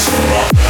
Peace.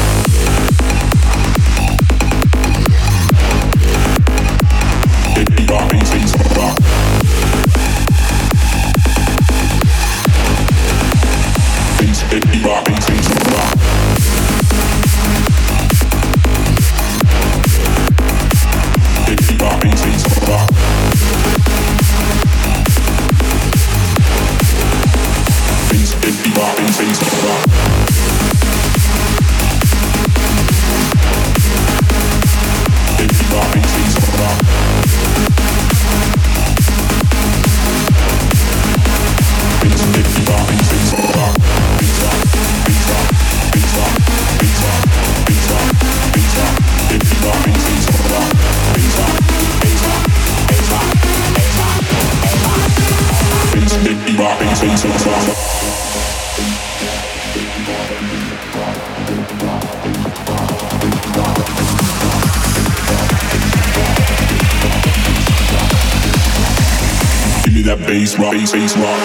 face rock.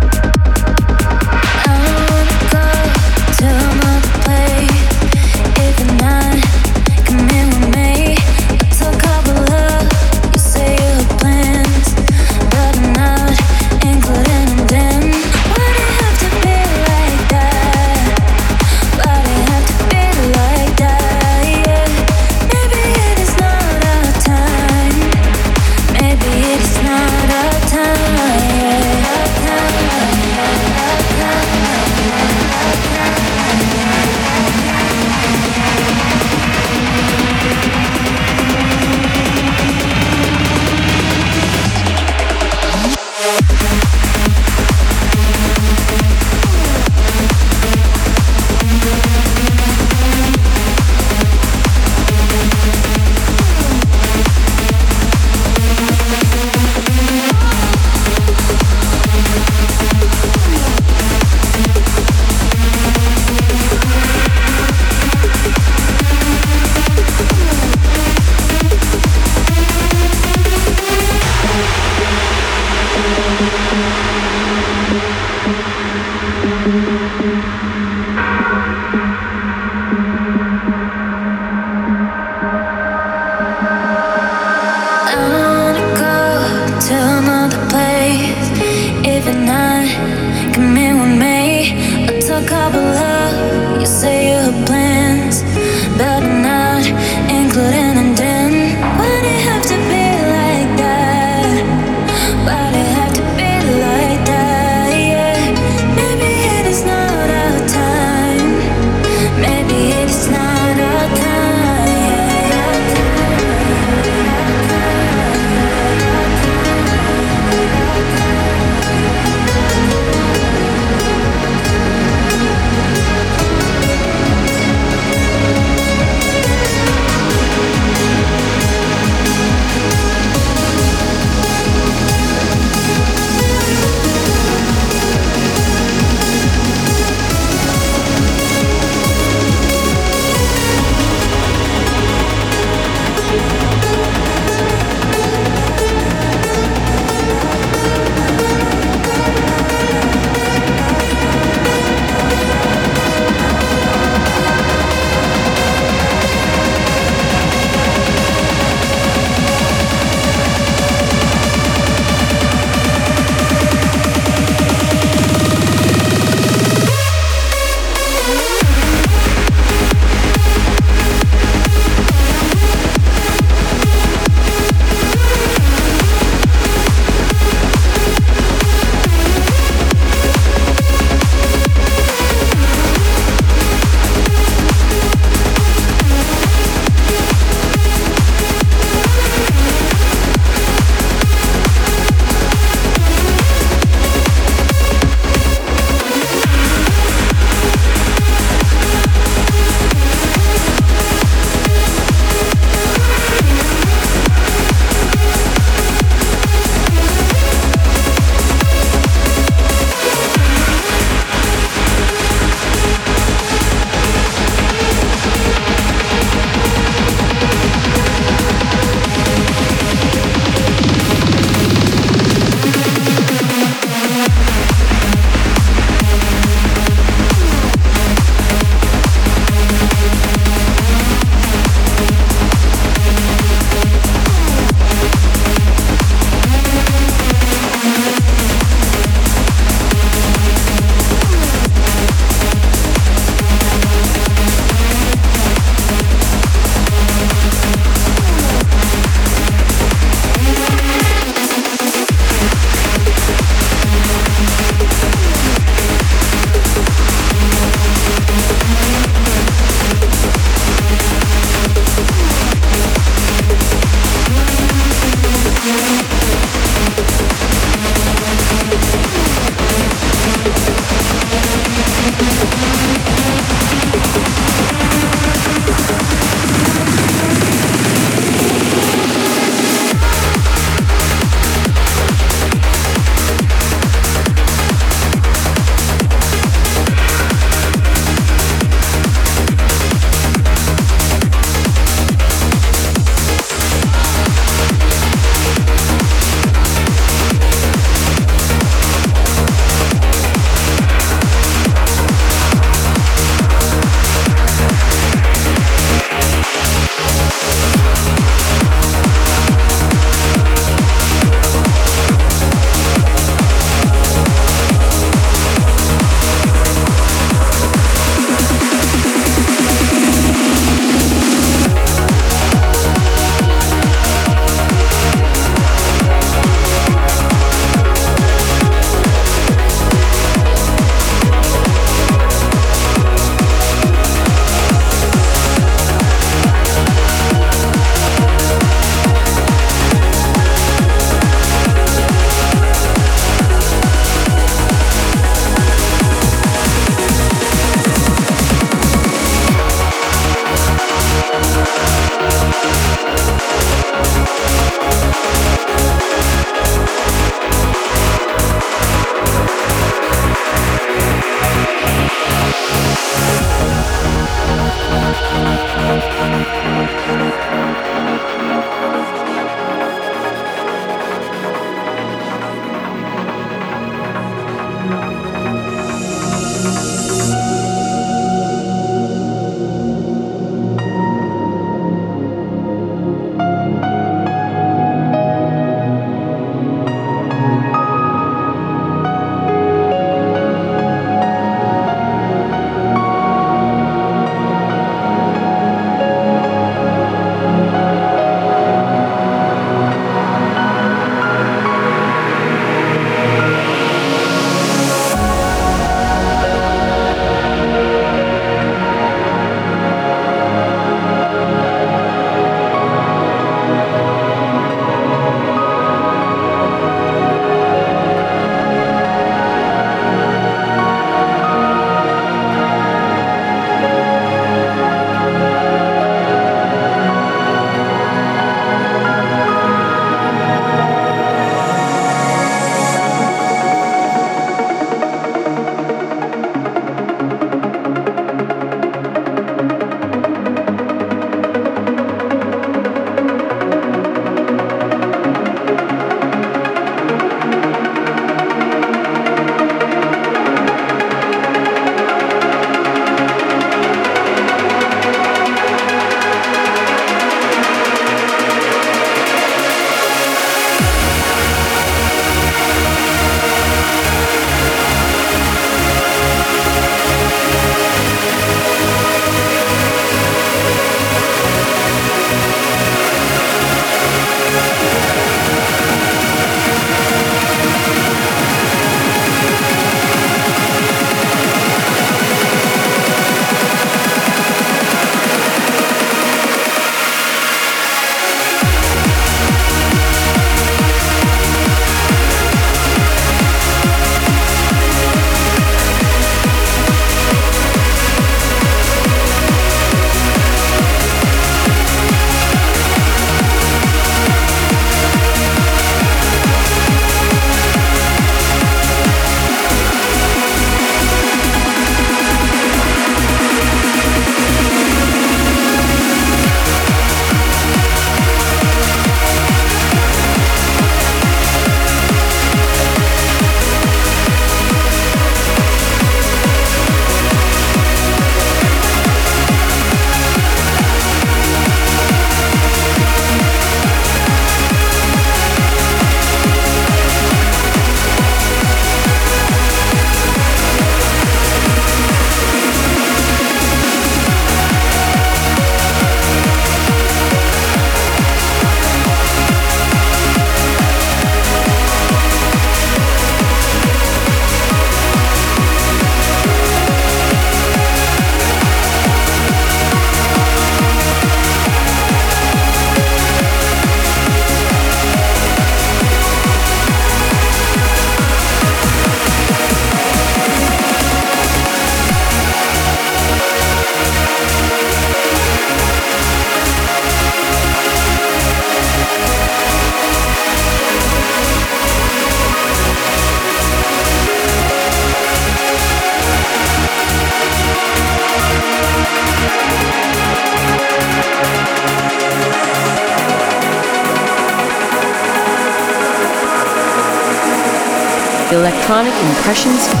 Electronic Impressions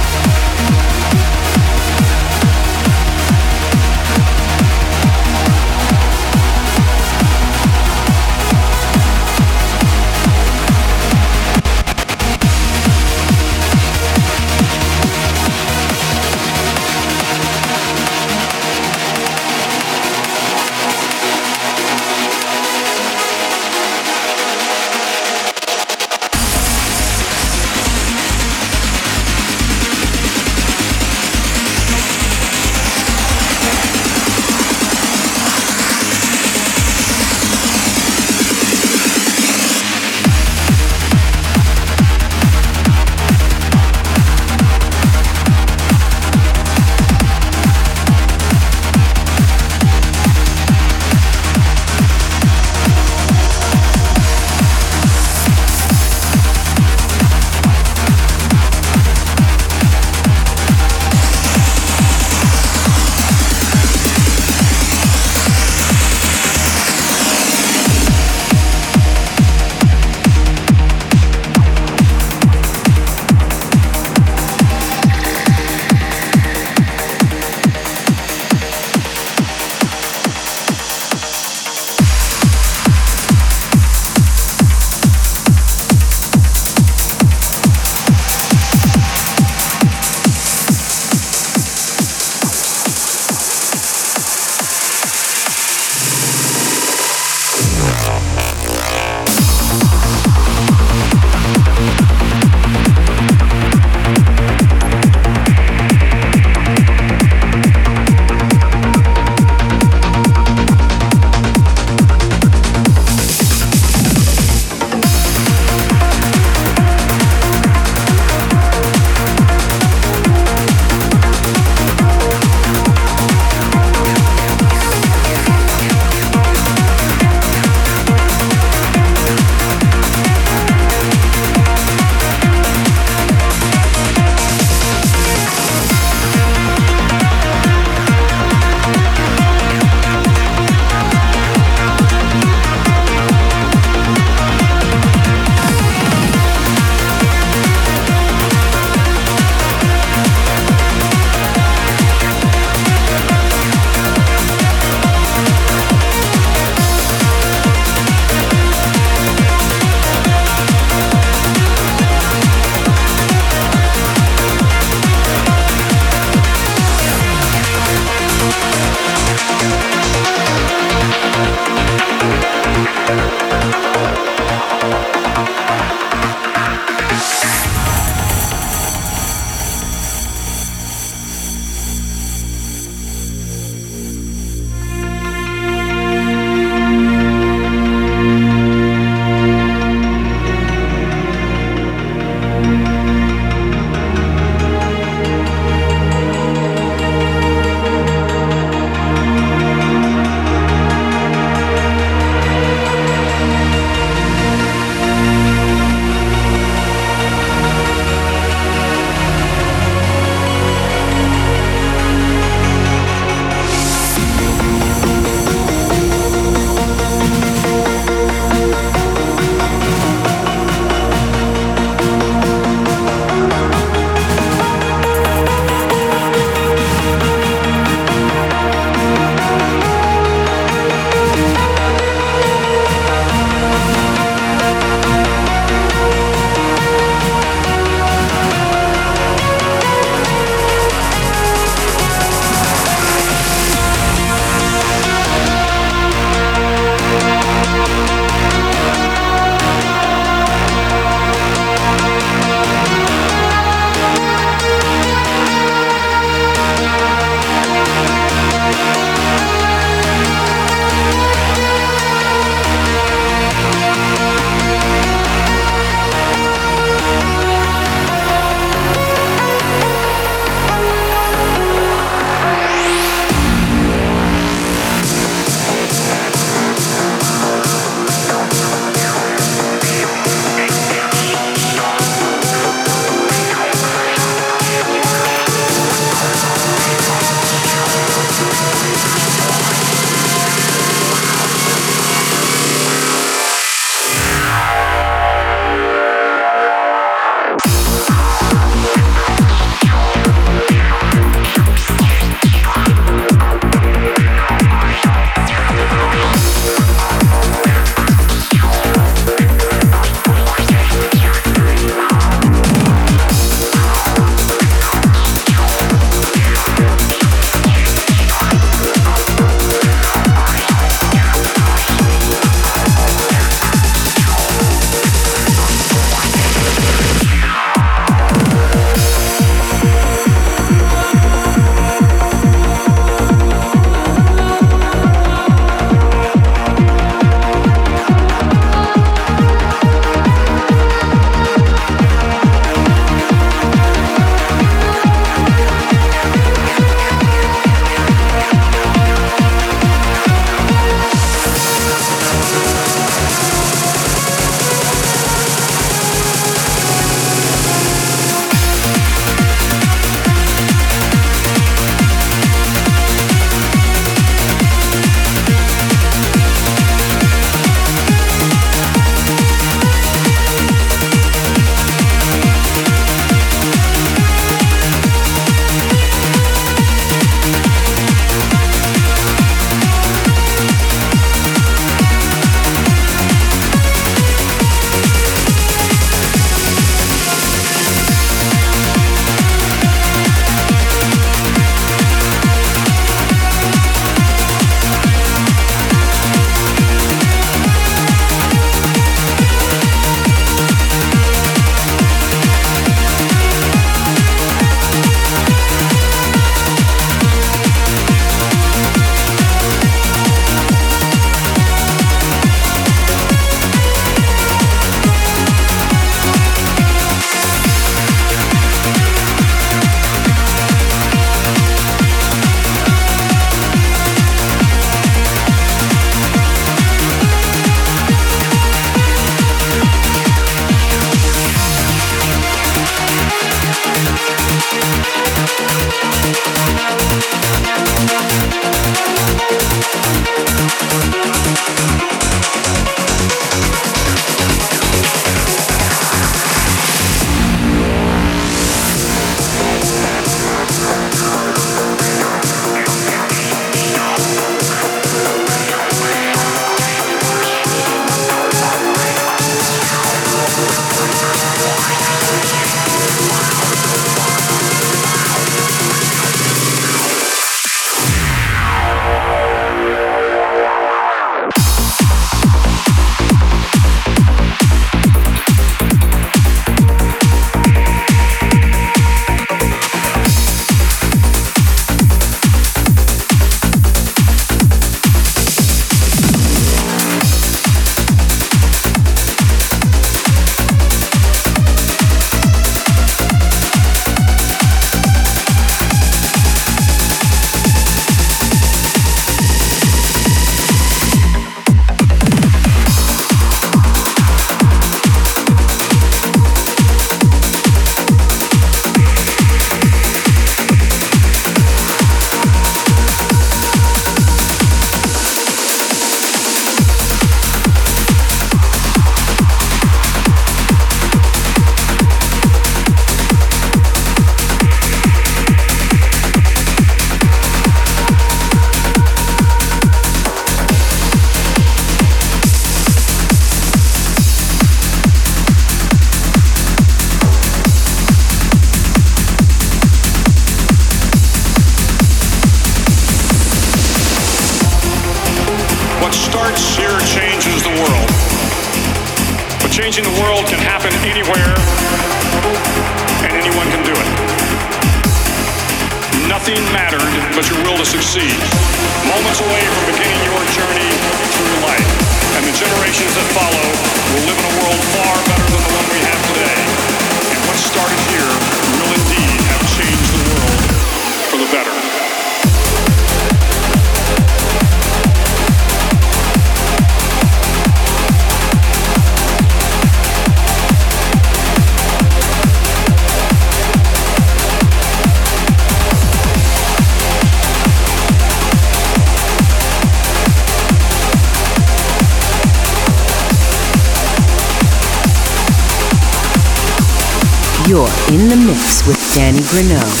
Danny Grunow.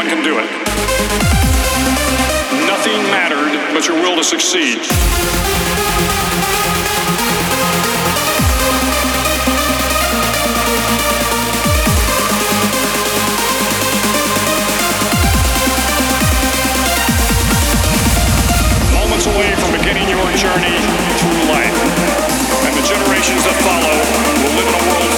anyone can do it. Nothing mattered but your will to succeed. Moments away from beginning your journey through life, and the generations that follow will live in a world.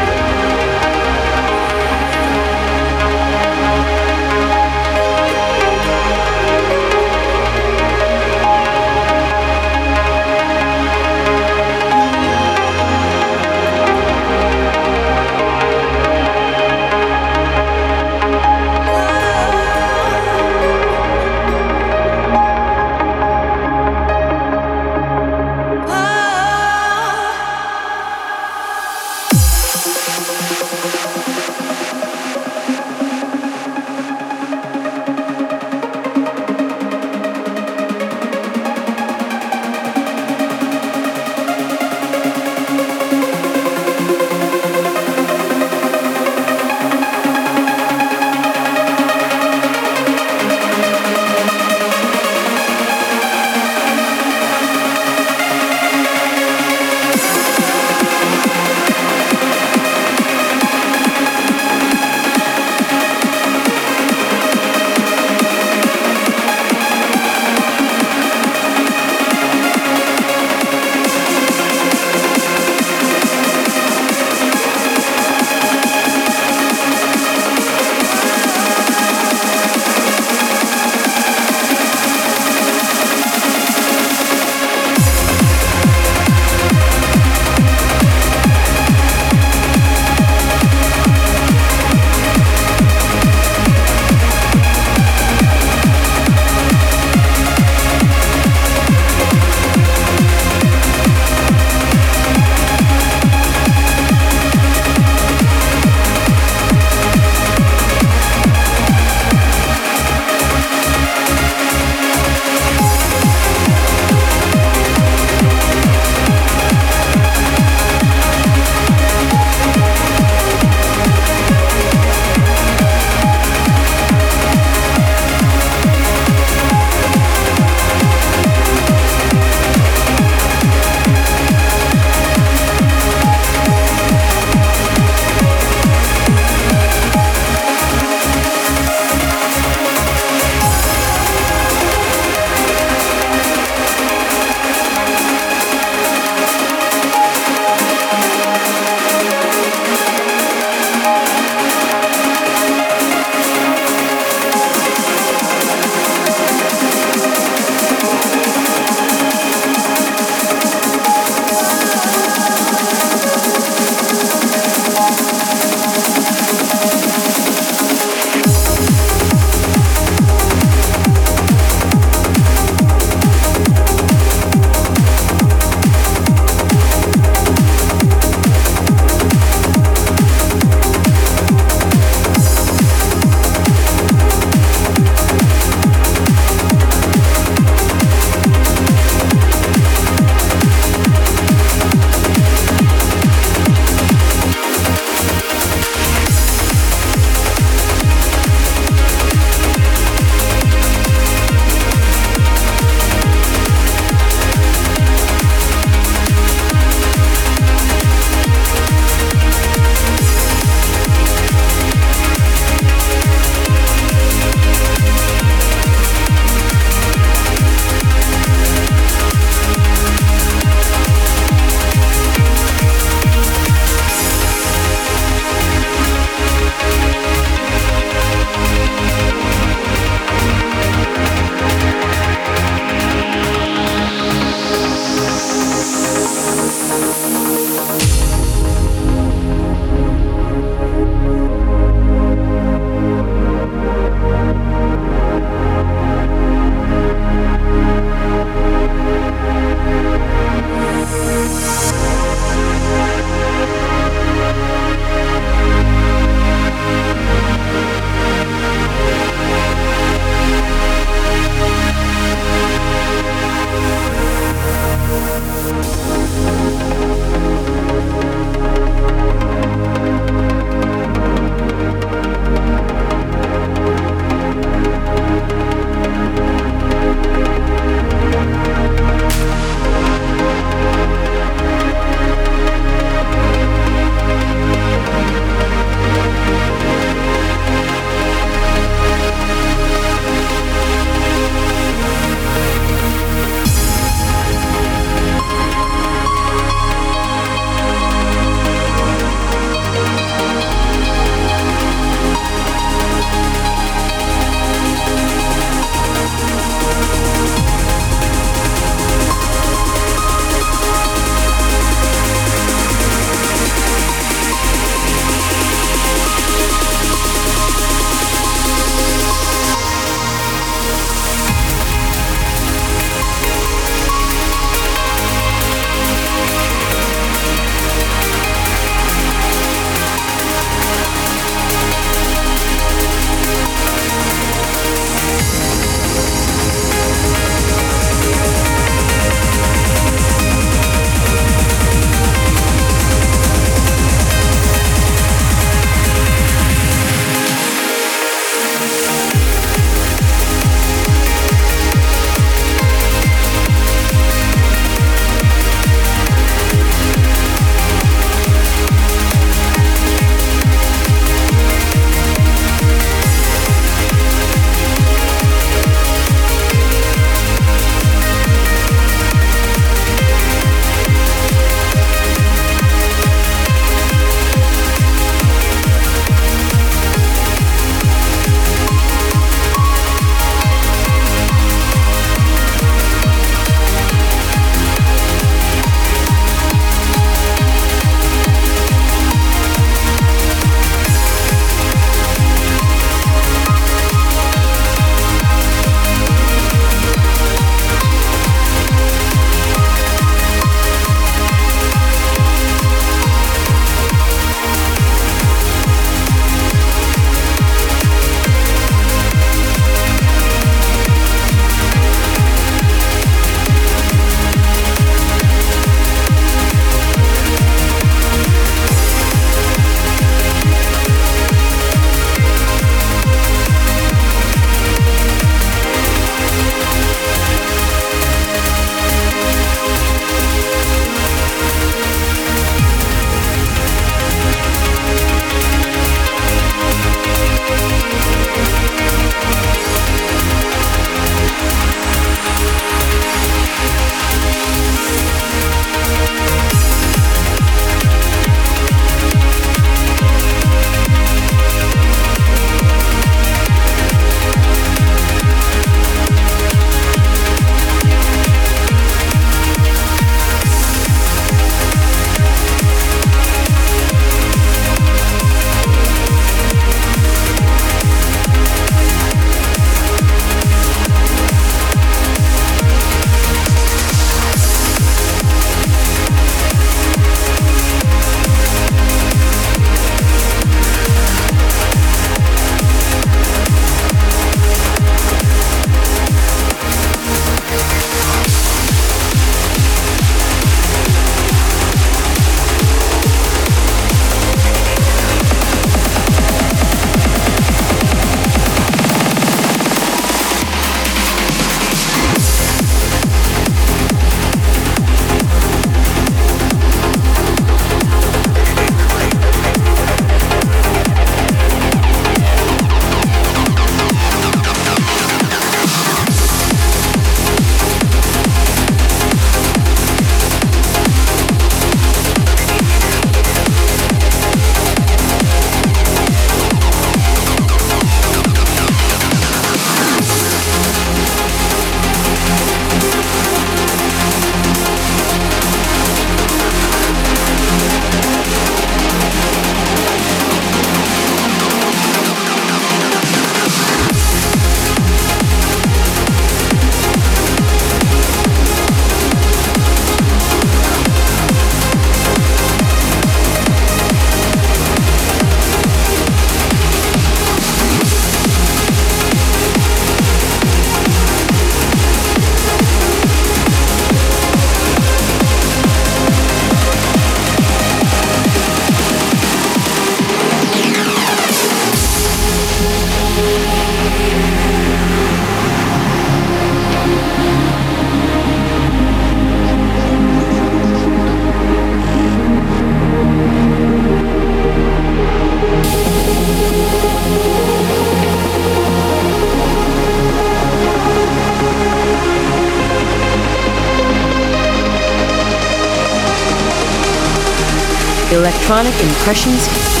Electronic impressions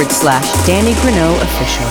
forward slash Danny Grunow Official.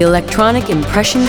Electronic Impressions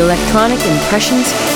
Electronic Impressions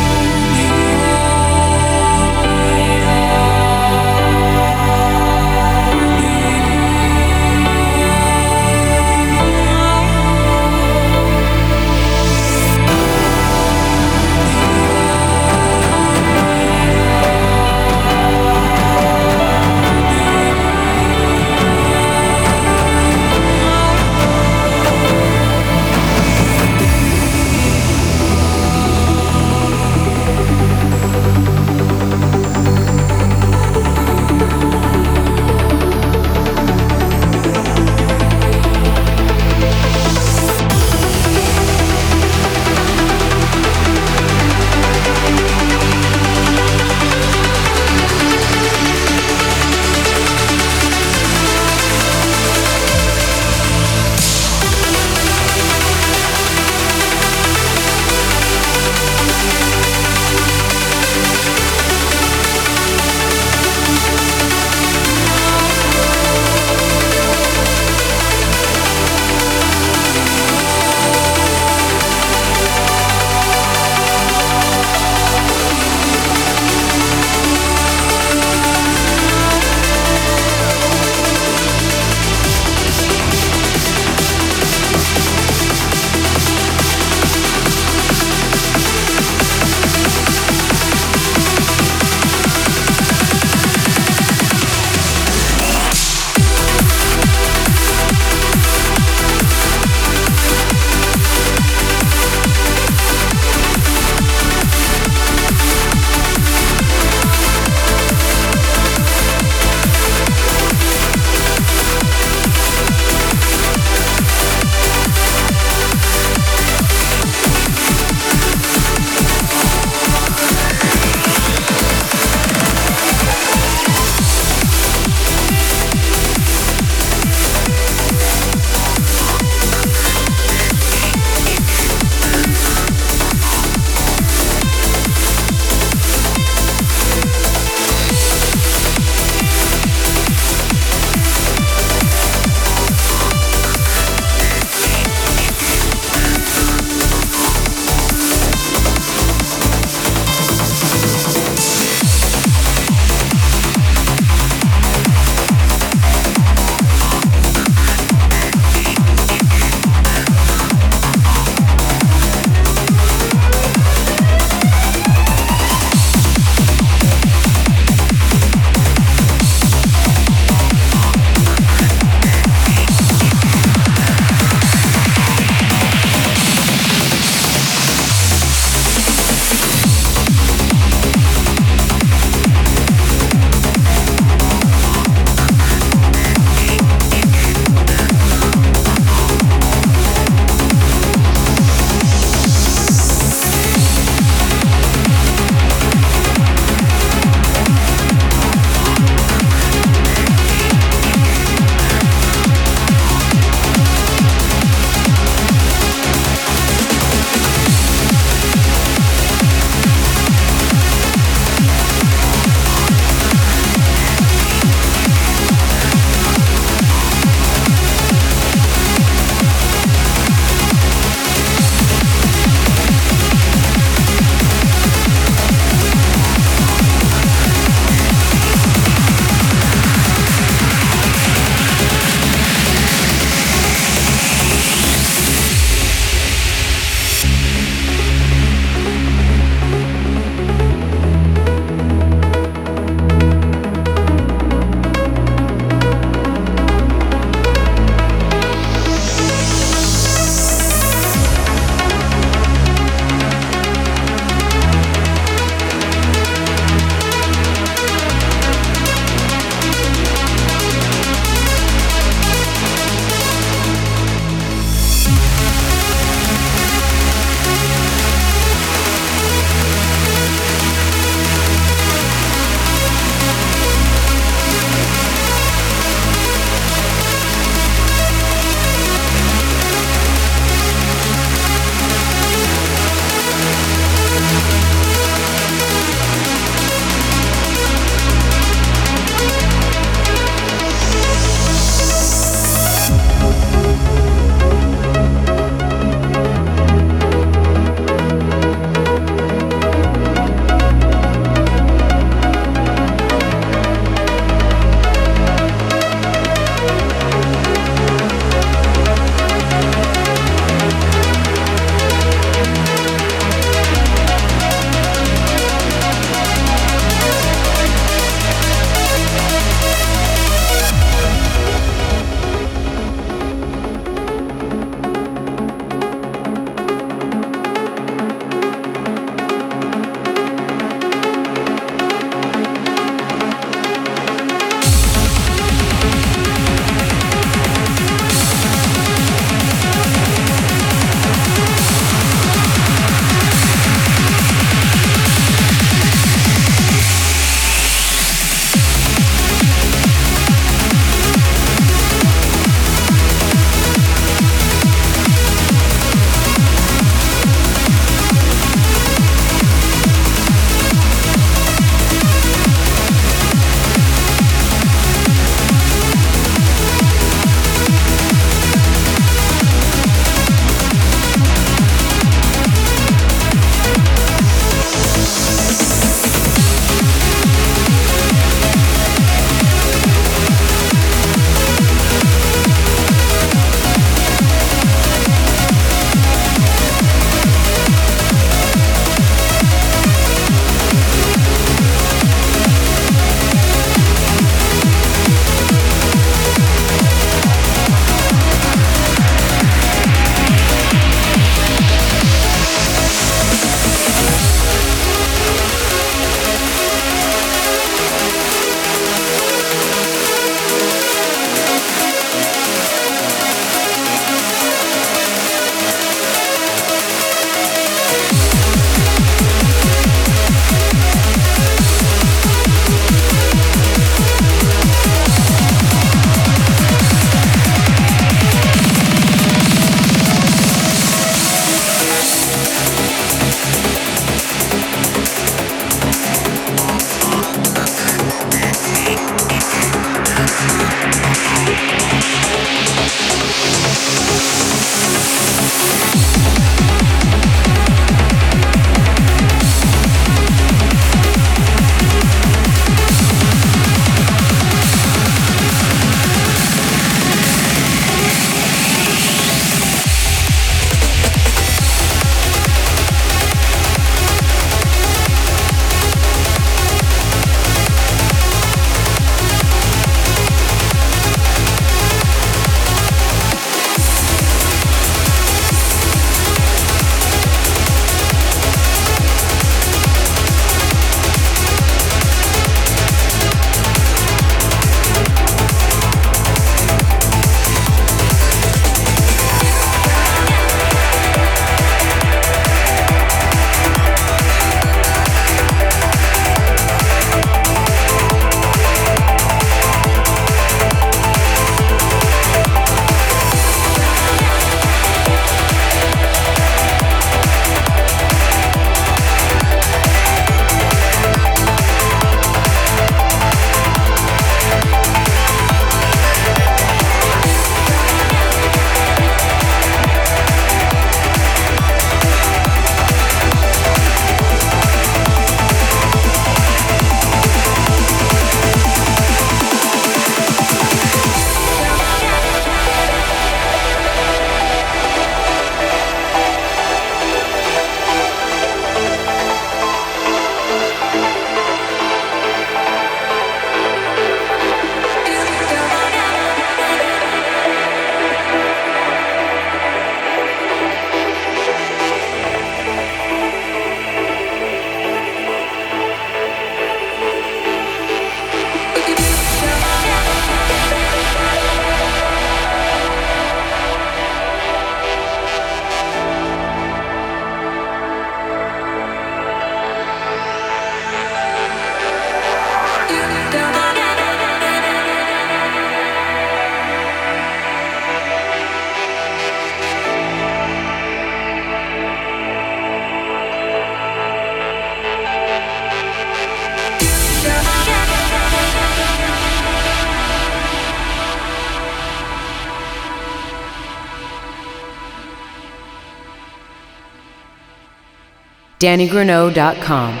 DannyGrunow.com.